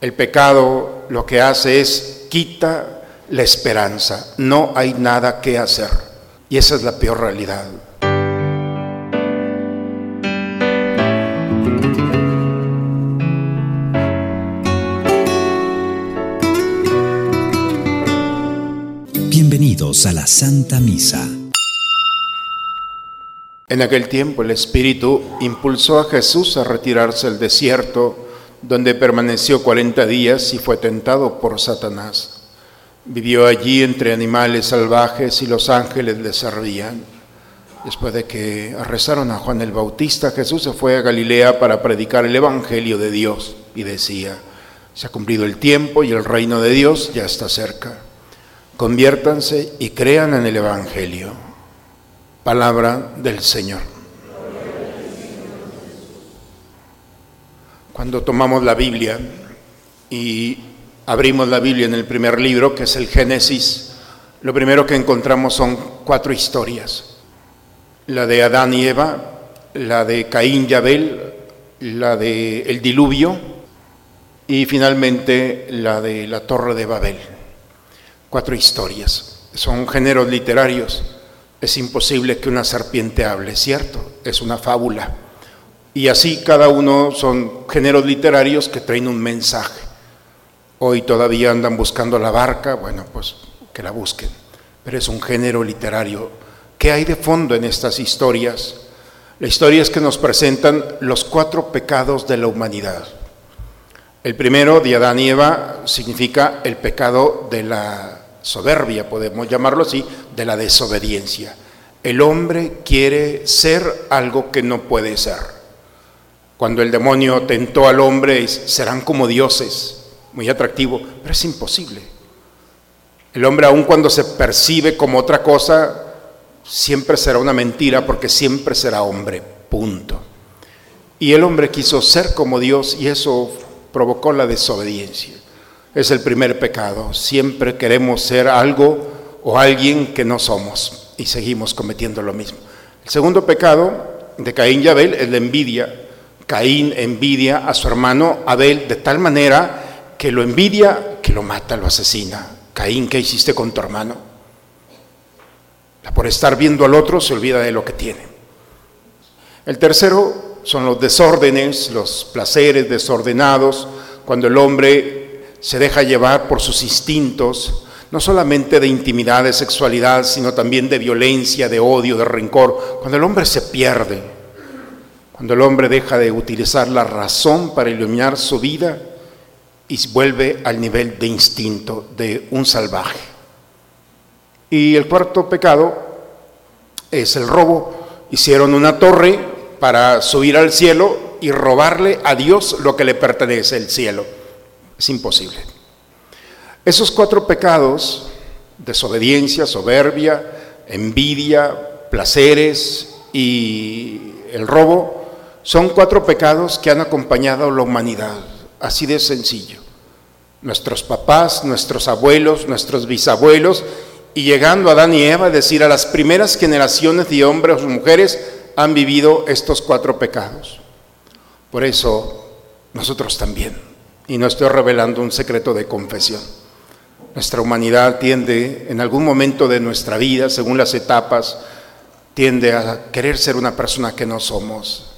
El pecado lo que hace es quita la esperanza. No hay nada que hacer. Y esa es la peor realidad. Bienvenidos a la Santa Misa. En aquel tiempo el Espíritu impulsó a Jesús a retirarse al desierto donde permaneció cuarenta días y fue tentado por Satanás. Vivió allí entre animales salvajes y los ángeles le servían. Después de que arrestaron a Juan el Bautista, Jesús se fue a Galilea para predicar el Evangelio de Dios y decía, se ha cumplido el tiempo y el reino de Dios ya está cerca. Conviértanse y crean en el Evangelio. Palabra del Señor. Cuando tomamos la Biblia y abrimos la Biblia en el primer libro, que es el Génesis, lo primero que encontramos son cuatro historias. La de Adán y Eva, la de Caín y Abel, la de el diluvio y finalmente la de la Torre de Babel. Cuatro historias. Son géneros literarios. Es imposible que una serpiente hable, ¿cierto? Es una fábula y así cada uno son géneros literarios que traen un mensaje. Hoy todavía andan buscando la barca, bueno, pues que la busquen. Pero es un género literario. ¿Qué hay de fondo en estas historias? La historia es que nos presentan los cuatro pecados de la humanidad. El primero, de Adán y Eva, significa el pecado de la soberbia, podemos llamarlo así, de la desobediencia. El hombre quiere ser algo que no puede ser. Cuando el demonio tentó al hombre, serán como dioses, muy atractivo, pero es imposible. El hombre, aun cuando se percibe como otra cosa, siempre será una mentira porque siempre será hombre, punto. Y el hombre quiso ser como Dios y eso provocó la desobediencia. Es el primer pecado. Siempre queremos ser algo o alguien que no somos y seguimos cometiendo lo mismo. El segundo pecado de Caín y Abel es la envidia. Caín envidia a su hermano Abel de tal manera que lo envidia, que lo mata, lo asesina. Caín, ¿qué hiciste con tu hermano? Por estar viendo al otro se olvida de lo que tiene. El tercero son los desórdenes, los placeres desordenados, cuando el hombre se deja llevar por sus instintos, no solamente de intimidad, de sexualidad, sino también de violencia, de odio, de rencor, cuando el hombre se pierde cuando el hombre deja de utilizar la razón para iluminar su vida y vuelve al nivel de instinto de un salvaje. Y el cuarto pecado es el robo. Hicieron una torre para subir al cielo y robarle a Dios lo que le pertenece, el cielo. Es imposible. Esos cuatro pecados, desobediencia, soberbia, envidia, placeres y el robo, son cuatro pecados que han acompañado a la humanidad, así de sencillo. Nuestros papás, nuestros abuelos, nuestros bisabuelos, y llegando a Adán y Eva, decir, a las primeras generaciones de hombres o mujeres, han vivido estos cuatro pecados. Por eso, nosotros también. Y no estoy revelando un secreto de confesión. Nuestra humanidad tiende, en algún momento de nuestra vida, según las etapas, tiende a querer ser una persona que no somos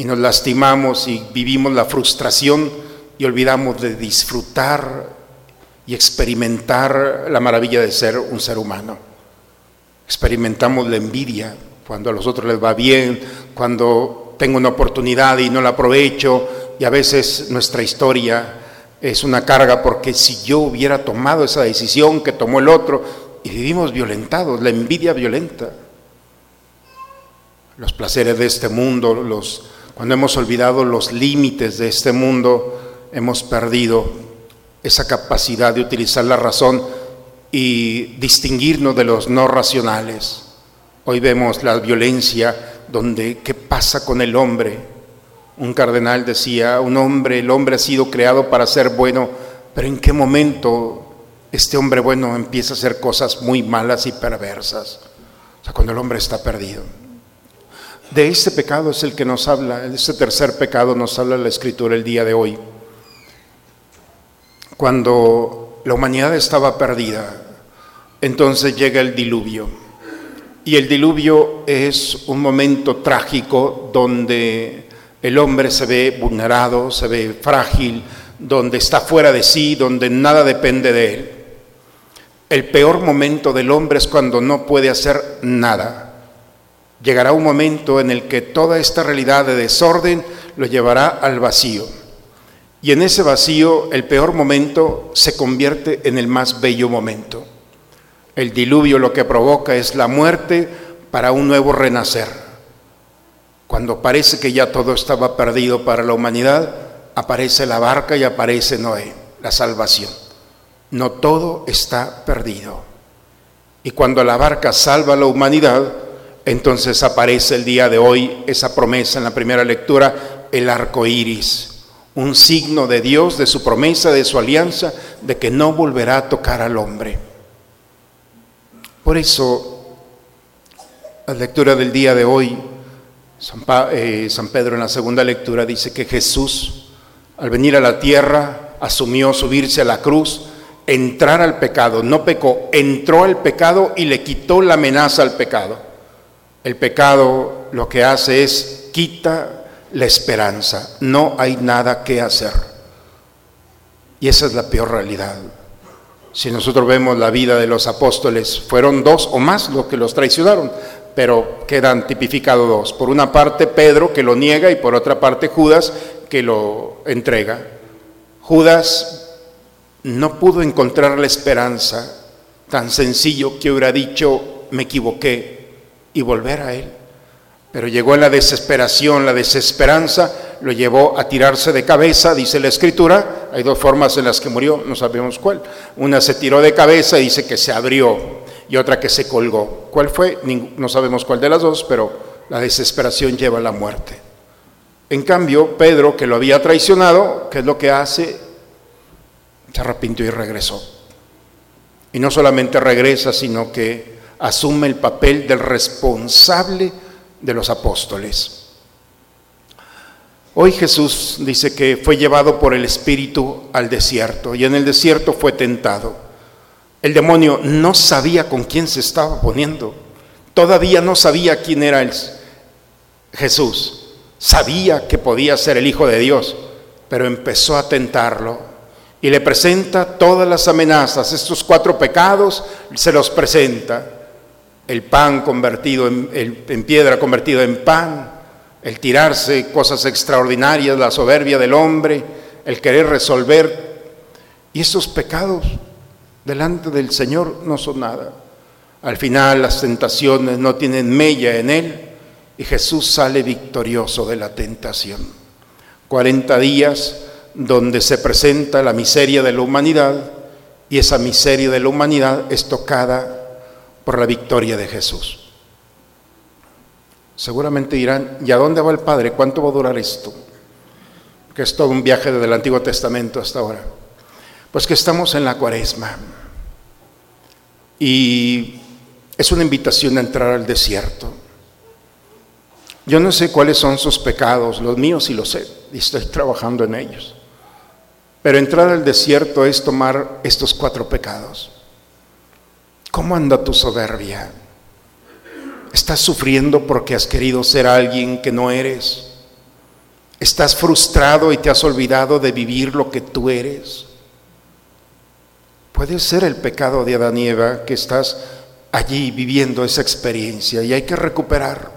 y nos lastimamos y vivimos la frustración y olvidamos de disfrutar y experimentar la maravilla de ser un ser humano. Experimentamos la envidia cuando a los otros les va bien, cuando tengo una oportunidad y no la aprovecho y a veces nuestra historia es una carga porque si yo hubiera tomado esa decisión que tomó el otro y vivimos violentados, la envidia violenta. Los placeres de este mundo, los cuando hemos olvidado los límites de este mundo, hemos perdido esa capacidad de utilizar la razón y distinguirnos de los no racionales. Hoy vemos la violencia donde qué pasa con el hombre. Un cardenal decía, un hombre, el hombre ha sido creado para ser bueno, pero ¿en qué momento este hombre bueno empieza a hacer cosas muy malas y perversas? O sea, cuando el hombre está perdido. De este pecado es el que nos habla, de este tercer pecado nos habla la Escritura el día de hoy. cuando la humanidad estaba perdida, entonces llega el diluvio. Y el diluvio es un momento trágico donde el hombre se ve vulnerado, se ve frágil, donde está fuera de sí, donde nada depende de él. El peor momento del hombre es cuando no puede hacer nada. Llegará un momento en el que toda esta realidad de desorden lo llevará al vacío. Y en ese vacío el peor momento se convierte en el más bello momento. El diluvio lo que provoca es la muerte para un nuevo renacer. Cuando parece que ya todo estaba perdido para la humanidad, aparece la barca y aparece Noé, la salvación. No todo está perdido. Y cuando la barca salva a la humanidad, entonces aparece el día de hoy esa promesa en la primera lectura, el arco iris, un signo de Dios, de su promesa, de su alianza, de que no volverá a tocar al hombre. Por eso, la lectura del día de hoy, San, eh, San Pedro en la segunda lectura dice que Jesús, al venir a la tierra, asumió subirse a la cruz, entrar al pecado, no pecó, entró al pecado y le quitó la amenaza al pecado. El pecado lo que hace es quita la esperanza, no hay nada que hacer. Y esa es la peor realidad. Si nosotros vemos la vida de los apóstoles, fueron dos o más los que los traicionaron, pero quedan tipificados dos. Por una parte Pedro que lo niega y por otra parte Judas que lo entrega. Judas no pudo encontrar la esperanza tan sencillo que hubiera dicho me equivoqué y volver a él. Pero llegó la desesperación, la desesperanza lo llevó a tirarse de cabeza, dice la escritura. Hay dos formas en las que murió, no sabemos cuál. Una se tiró de cabeza y dice que se abrió y otra que se colgó. ¿Cuál fue? No sabemos cuál de las dos, pero la desesperación lleva a la muerte. En cambio, Pedro, que lo había traicionado, ¿qué es lo que hace? Se arrepintió y regresó. Y no solamente regresa, sino que asume el papel del responsable de los apóstoles. Hoy Jesús dice que fue llevado por el Espíritu al desierto y en el desierto fue tentado. El demonio no sabía con quién se estaba poniendo. Todavía no sabía quién era el Jesús. Sabía que podía ser el Hijo de Dios, pero empezó a tentarlo y le presenta todas las amenazas. Estos cuatro pecados se los presenta el pan convertido en, piedra, convertido en pan, el tirarse cosas extraordinarias, la soberbia del hombre, el querer resolver. Y esos pecados delante del Señor no son nada. Al final las tentaciones no tienen mella en Él y Jesús sale victorioso de la tentación. 40 días donde se presenta la miseria de la humanidad y esa miseria de la humanidad es tocada por la victoria de Jesús. Seguramente dirán, ¿y a dónde va el Padre? ¿Cuánto va a durar esto? Que es todo un viaje desde el Antiguo Testamento hasta ahora. Pues que estamos en la cuaresma. Y es una invitación a entrar al desierto. Yo no sé cuáles son sus pecados, los míos sí los sé, y estoy trabajando en ellos. Pero entrar al desierto es tomar estos cuatro pecados ¿Cómo anda tu soberbia? ¿Estás sufriendo porque has querido ser alguien que no eres? ¿Estás frustrado y te has olvidado de vivir lo que tú eres? Puede ser el pecado de Adán y Eva que estás allí viviendo esa experiencia y hay que recuperar.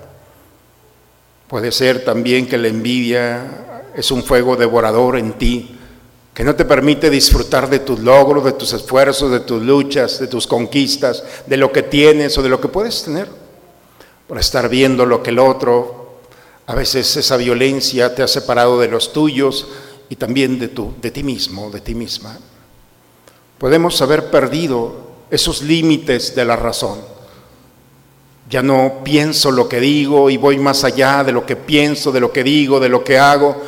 Puede ser también que la envidia es un fuego devorador en ti que no te permite disfrutar de tus logros, de tus esfuerzos, de tus luchas, de tus conquistas, de lo que tienes o de lo que puedes tener, por estar viendo lo que el otro, a veces esa violencia te ha separado de los tuyos y también de, tu, de ti mismo, de ti misma. Podemos haber perdido esos límites de la razón. Ya no pienso lo que digo y voy más allá de lo que pienso, de lo que digo, de lo que hago,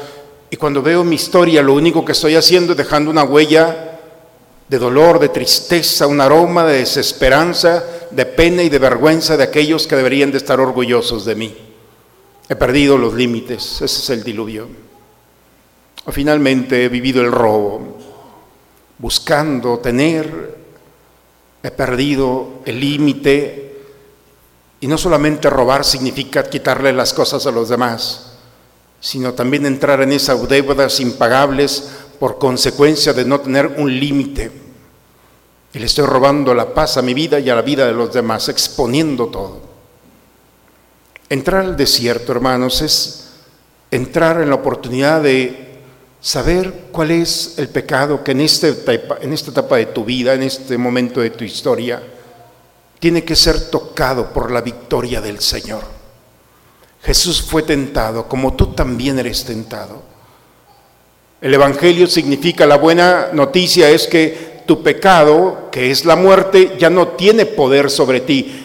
y cuando veo mi historia, lo único que estoy haciendo es dejando una huella de dolor, de tristeza, un aroma de desesperanza, de pena y de vergüenza de aquellos que deberían de estar orgullosos de mí. He perdido los límites, ese es el diluvio. O finalmente he vivido el robo. buscando tener, he perdido el límite. Y no solamente robar significa quitarle las cosas a los demás, sino también entrar en esas deudas impagables por consecuencia de no tener un límite. Y le estoy robando la paz a mi vida y a la vida de los demás, exponiendo todo. Entrar al desierto, hermanos, es entrar en la oportunidad de saber cuál es el pecado que en, este en esta etapa de tu vida, en este momento de tu historia, tiene que ser tocado por la victoria del Señor. Jesús fue tentado como tú también eres tentado. El Evangelio significa, la buena noticia es que tu pecado, que es la muerte, ya no tiene poder sobre ti.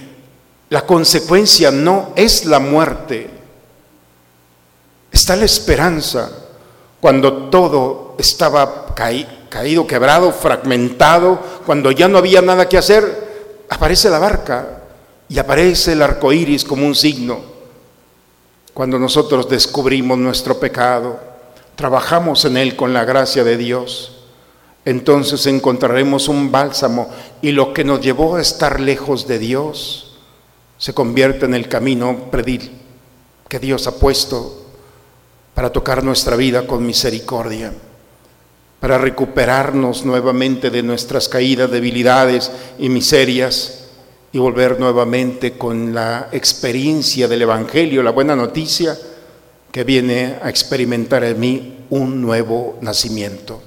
La consecuencia no es la muerte. Está la esperanza cuando todo estaba caído, quebrado, fragmentado, cuando ya no había nada que hacer, aparece la barca y aparece el arco iris como un signo. Cuando nosotros descubrimos nuestro pecado, trabajamos en él con la gracia de Dios, entonces encontraremos un bálsamo y lo que nos llevó a estar lejos de Dios se convierte en el camino predil que Dios ha puesto para tocar nuestra vida con misericordia, para recuperarnos nuevamente de nuestras caídas, debilidades y miserias y volver nuevamente con la experiencia del Evangelio, la buena noticia que viene a experimentar en mí un nuevo nacimiento.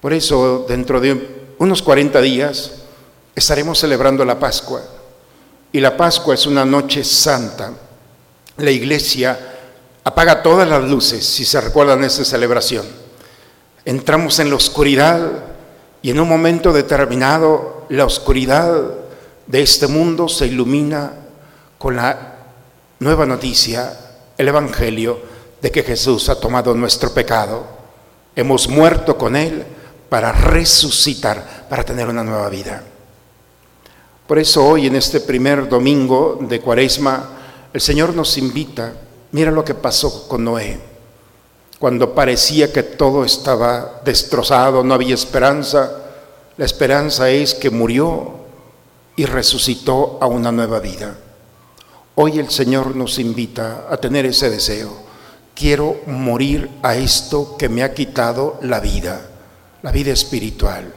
Por eso, dentro de unos 40 días, estaremos celebrando la Pascua. Y la Pascua es una noche santa. La iglesia apaga todas las luces, si se recuerdan esa celebración. Entramos en la oscuridad y en un momento determinado la oscuridad de este mundo se ilumina con la nueva noticia, el Evangelio, de que Jesús ha tomado nuestro pecado. Hemos muerto con Él para resucitar, para tener una nueva vida. Por eso hoy, en este primer domingo de Cuaresma, el Señor nos invita Mira lo que pasó con Noé. Cuando parecía que todo estaba destrozado, no había esperanza, la esperanza es que murió y resucitó a una nueva vida. Hoy el Señor nos invita a tener ese deseo. Quiero morir a esto que me ha quitado la vida, la vida espiritual,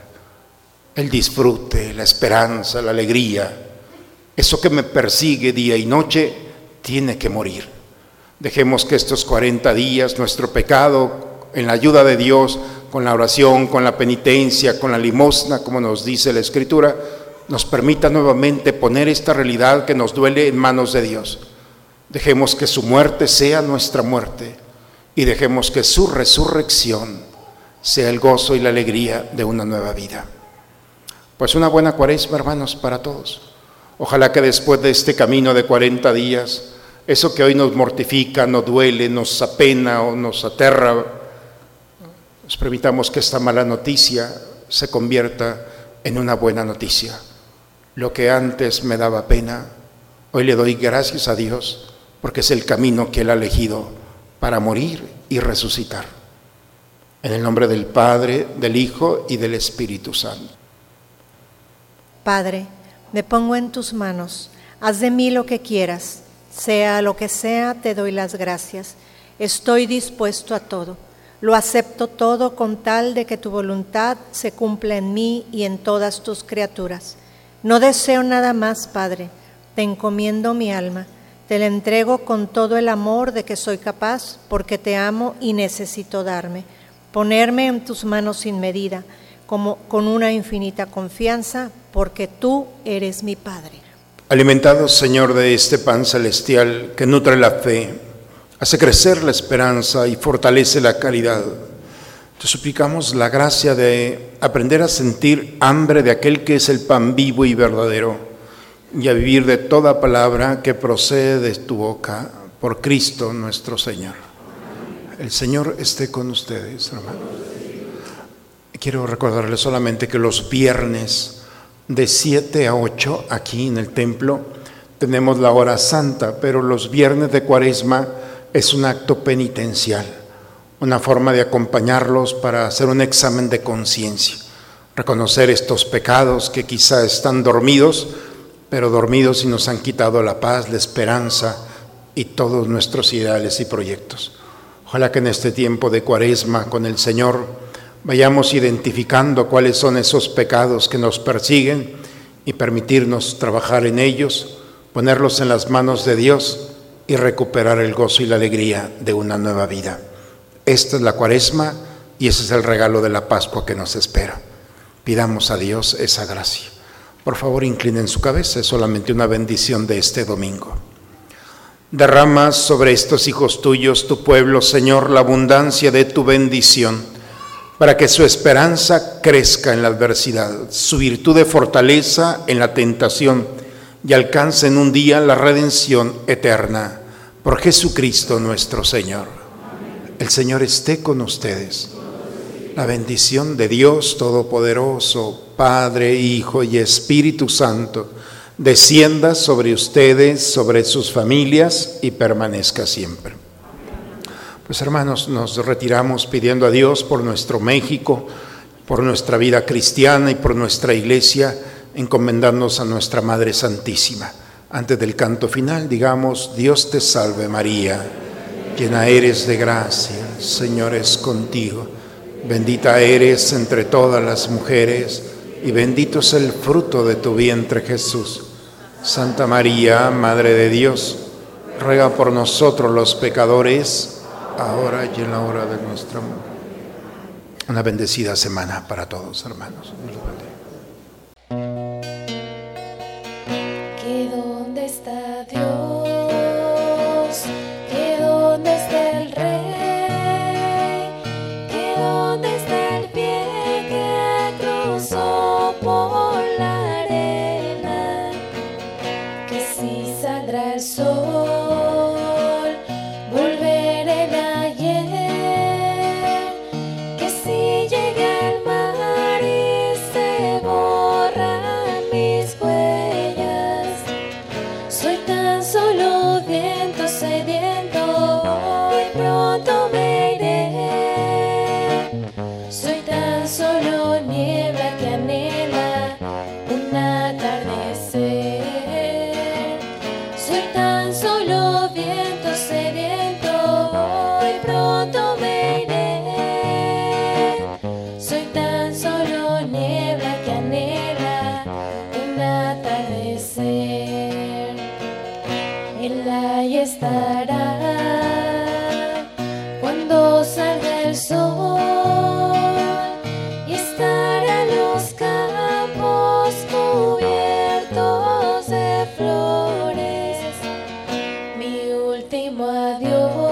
el disfrute, la esperanza, la alegría. Eso que me persigue día y noche tiene que morir. Dejemos que estos 40 días, nuestro pecado, en la ayuda de Dios, con la oración, con la penitencia, con la limosna, como nos dice la Escritura, nos permita nuevamente poner esta realidad que nos duele en manos de Dios. Dejemos que su muerte sea nuestra muerte y dejemos que su resurrección sea el gozo y la alegría de una nueva vida. Pues una buena cuaresma, hermanos, para todos. Ojalá que después de este camino de 40 días, eso que hoy nos mortifica, nos duele, nos apena o nos aterra, nos permitamos que esta mala noticia se convierta en una buena noticia. Lo que antes me daba pena, hoy le doy gracias a Dios porque es el camino que Él ha elegido para morir y resucitar. En el nombre del Padre, del Hijo y del Espíritu Santo. Padre, me pongo en tus manos, haz de mí lo que quieras sea lo que sea, te doy las gracias. Estoy dispuesto a todo. Lo acepto todo con tal de que tu voluntad se cumpla en mí y en todas tus criaturas. No deseo nada más, Padre. Te encomiendo mi alma. Te la entrego con todo el amor de que soy capaz, porque te amo y necesito darme. Ponerme en tus manos sin medida, como con una infinita confianza, porque tú eres mi Padre. Alimentados, Señor, de este pan celestial que nutre la fe, hace crecer la esperanza y fortalece la caridad. Te suplicamos la gracia de aprender a sentir hambre de aquel que es el pan vivo y verdadero y a vivir de toda palabra que procede de tu boca por Cristo nuestro Señor. El Señor esté con ustedes, hermanos. Quiero recordarles solamente que los viernes de 7 a 8 aquí en el templo tenemos la hora santa, pero los viernes de cuaresma es un acto penitencial. Una forma de acompañarlos para hacer un examen de conciencia, reconocer estos pecados que quizá están dormidos, pero dormidos y nos han quitado la paz, la esperanza y todos nuestros ideales y proyectos. Ojalá que en este tiempo de cuaresma con el Señor vayamos identificando cuáles son esos pecados que nos persiguen y permitirnos trabajar en ellos, ponerlos en las manos de Dios y recuperar el gozo y la alegría de una nueva vida. Esta es la cuaresma y ese es el regalo de la Pascua que nos espera. Pidamos a Dios esa gracia. Por favor, inclinen su cabeza, es solamente una bendición de este domingo. Derrama sobre estos hijos tuyos, tu pueblo, Señor, la abundancia de tu bendición, para que su esperanza crezca en la adversidad, su virtud de fortaleza en la tentación y alcancen un día la redención eterna. Por Jesucristo nuestro Señor. El Señor esté con ustedes. La bendición de Dios Todopoderoso, Padre, Hijo y Espíritu Santo, descienda sobre ustedes, sobre sus familias y permanezca siempre. Pues hermanos, nos retiramos pidiendo a Dios por nuestro México, por nuestra vida cristiana y por nuestra iglesia, encomendándonos a nuestra Madre Santísima. Antes del canto final, digamos, Dios te salve María llena eres de gracia, Señor es contigo. Bendita eres entre todas las mujeres y bendito es el fruto de tu vientre Jesús. Santa María, Madre de Dios, ruega por nosotros los pecadores, ahora y en la hora de nuestra muerte. Una bendecida semana para todos, hermanos. Soy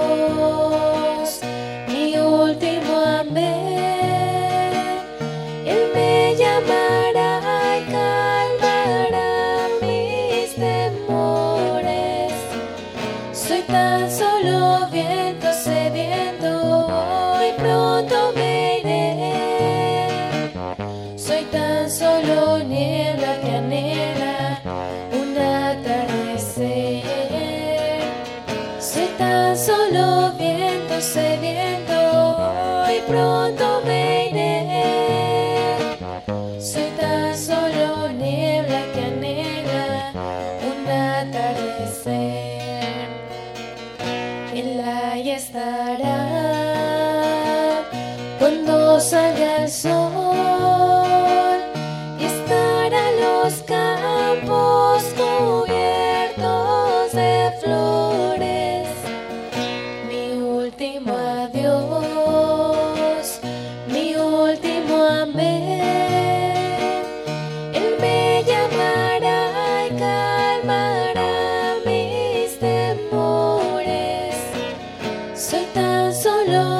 solo